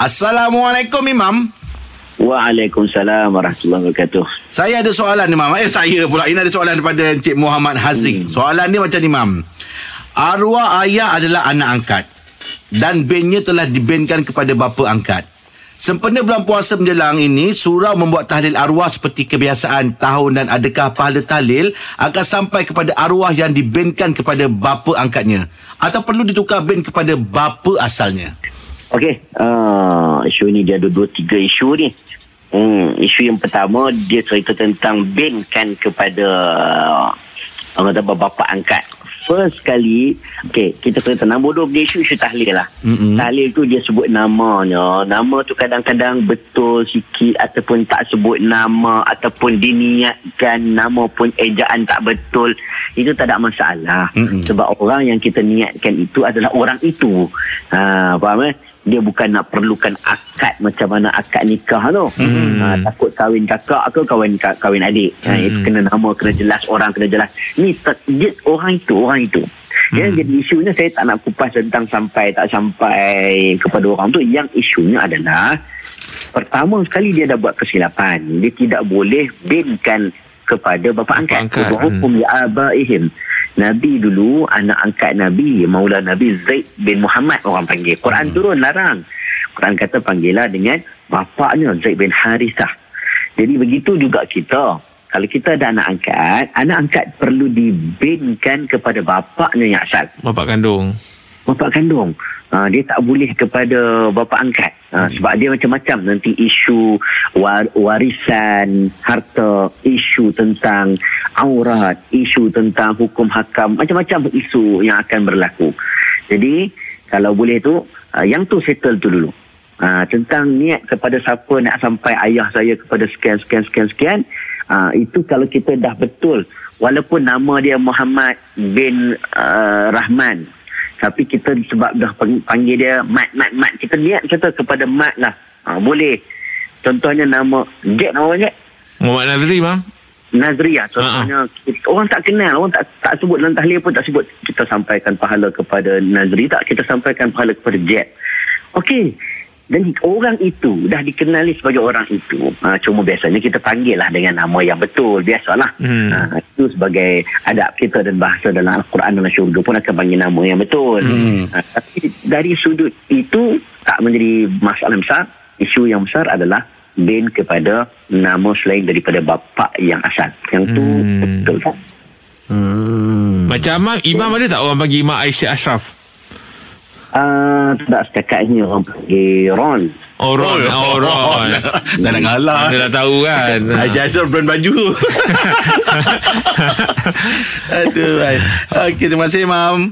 Assalamualaikum Imam. Waalaikumsalam warahmatullahi wabarakatuh. Saya ada soalan ni Imam. Eh saya pula ini ada soalan daripada Encik Muhammad Haziq. Hmm. Soalan dia macam ni Imam. Arwah ayah adalah anak angkat dan bennya telah dibenkan kepada bapa angkat. Sempena bulan puasa menjelang ini, surau membuat tahlil arwah seperti kebiasaan tahun dan adakah pahala tahlil akan sampai kepada arwah yang dibenkan kepada bapa angkatnya? Atau perlu ditukar ben kepada bapa asalnya? Okey, uh, isu ni dia ada dua tiga isu ni. Hmm, isu yang pertama dia cerita tentang benkan kepada uh, orang kata bapa angkat. First kali okay, kita kena tenang bodoh punya isu isu tahlil lah. Mm-hmm. tahlil tu dia sebut namanya. Nama tu kadang-kadang betul sikit ataupun tak sebut nama ataupun diniatkan nama pun ejaan tak betul. Itu tak ada masalah. Mm-hmm. sebab orang yang kita niatkan itu adalah orang itu. Ha, faham eh dia bukan nak perlukan akad macam mana akad nikah tu. Hmm. Ha, takut kahwin kakak ke kahwin kahwin adik. Ha, itu hmm. kena nama kena jelas orang kena jelas. Ni dia, orang itu orang itu. Ya, hmm. jadi isunya saya tak nak kupas tentang sampai tak sampai kepada orang tu. Yang isunya adalah pertama sekali dia dah buat kesilapan. Dia tidak boleh binkan kepada bapa angkat. Bapa angkat. Hukum hmm. ya abaihim. Nabi dulu anak angkat Nabi Maula Nabi Zaid bin Muhammad orang panggil. Quran hmm. turun larang. Quran kata panggillah dengan bapaknya Zaid bin Harithah. Jadi begitu juga kita. Kalau kita ada anak angkat anak angkat perlu dibinkan kepada bapaknya yang asal. Bapak kandung. Bapak kandung. Uh, dia tak boleh kepada bapa angkat. Uh, hmm. sebab dia macam-macam. Nanti isu war- warisan harta isu tentang aurat isu tentang hukum hakam macam-macam isu yang akan berlaku. Jadi kalau boleh tu uh, yang tu settle tu dulu. Uh, tentang niat kepada siapa nak sampai ayah saya kepada sekian sekian sekian sekian uh, itu kalau kita dah betul walaupun nama dia Muhammad bin uh, Rahman tapi kita sebab dah panggil dia mat mat mat kita niat kita kepada mat lah. Ha, boleh. Contohnya nama Jack nama Jack. Muhammad Nazri bang Nazria contohnya uh-huh. orang tak kenal orang tak tak sebut dalam tahlil pun tak sebut kita sampaikan pahala kepada Nazri tak kita sampaikan pahala kepada Jack okey dan orang itu dah dikenali sebagai orang itu ha, cuma biasanya kita panggil lah dengan nama yang betul biasalah hmm. ha, itu sebagai adab kita dan bahasa dalam Al-Quran dalam syurga pun akan panggil nama yang betul hmm. ha, tapi dari sudut itu tak menjadi masalah besar isu yang besar adalah bin kepada nama selain daripada bapa yang asal yang tu hmm. betul tak? Hmm. Macam Imam, Imam ada tak orang bagi Imam Aisyah Ashraf? Uh, tak setakatnya orang panggil Ron. Oh, Ron. Oh, Ron. Oh, Ron. tak nak ngalah. Dia dah tahu kan. Aisyah Aisyah brand baju. Aduh. Okey, terima kasih, Mam.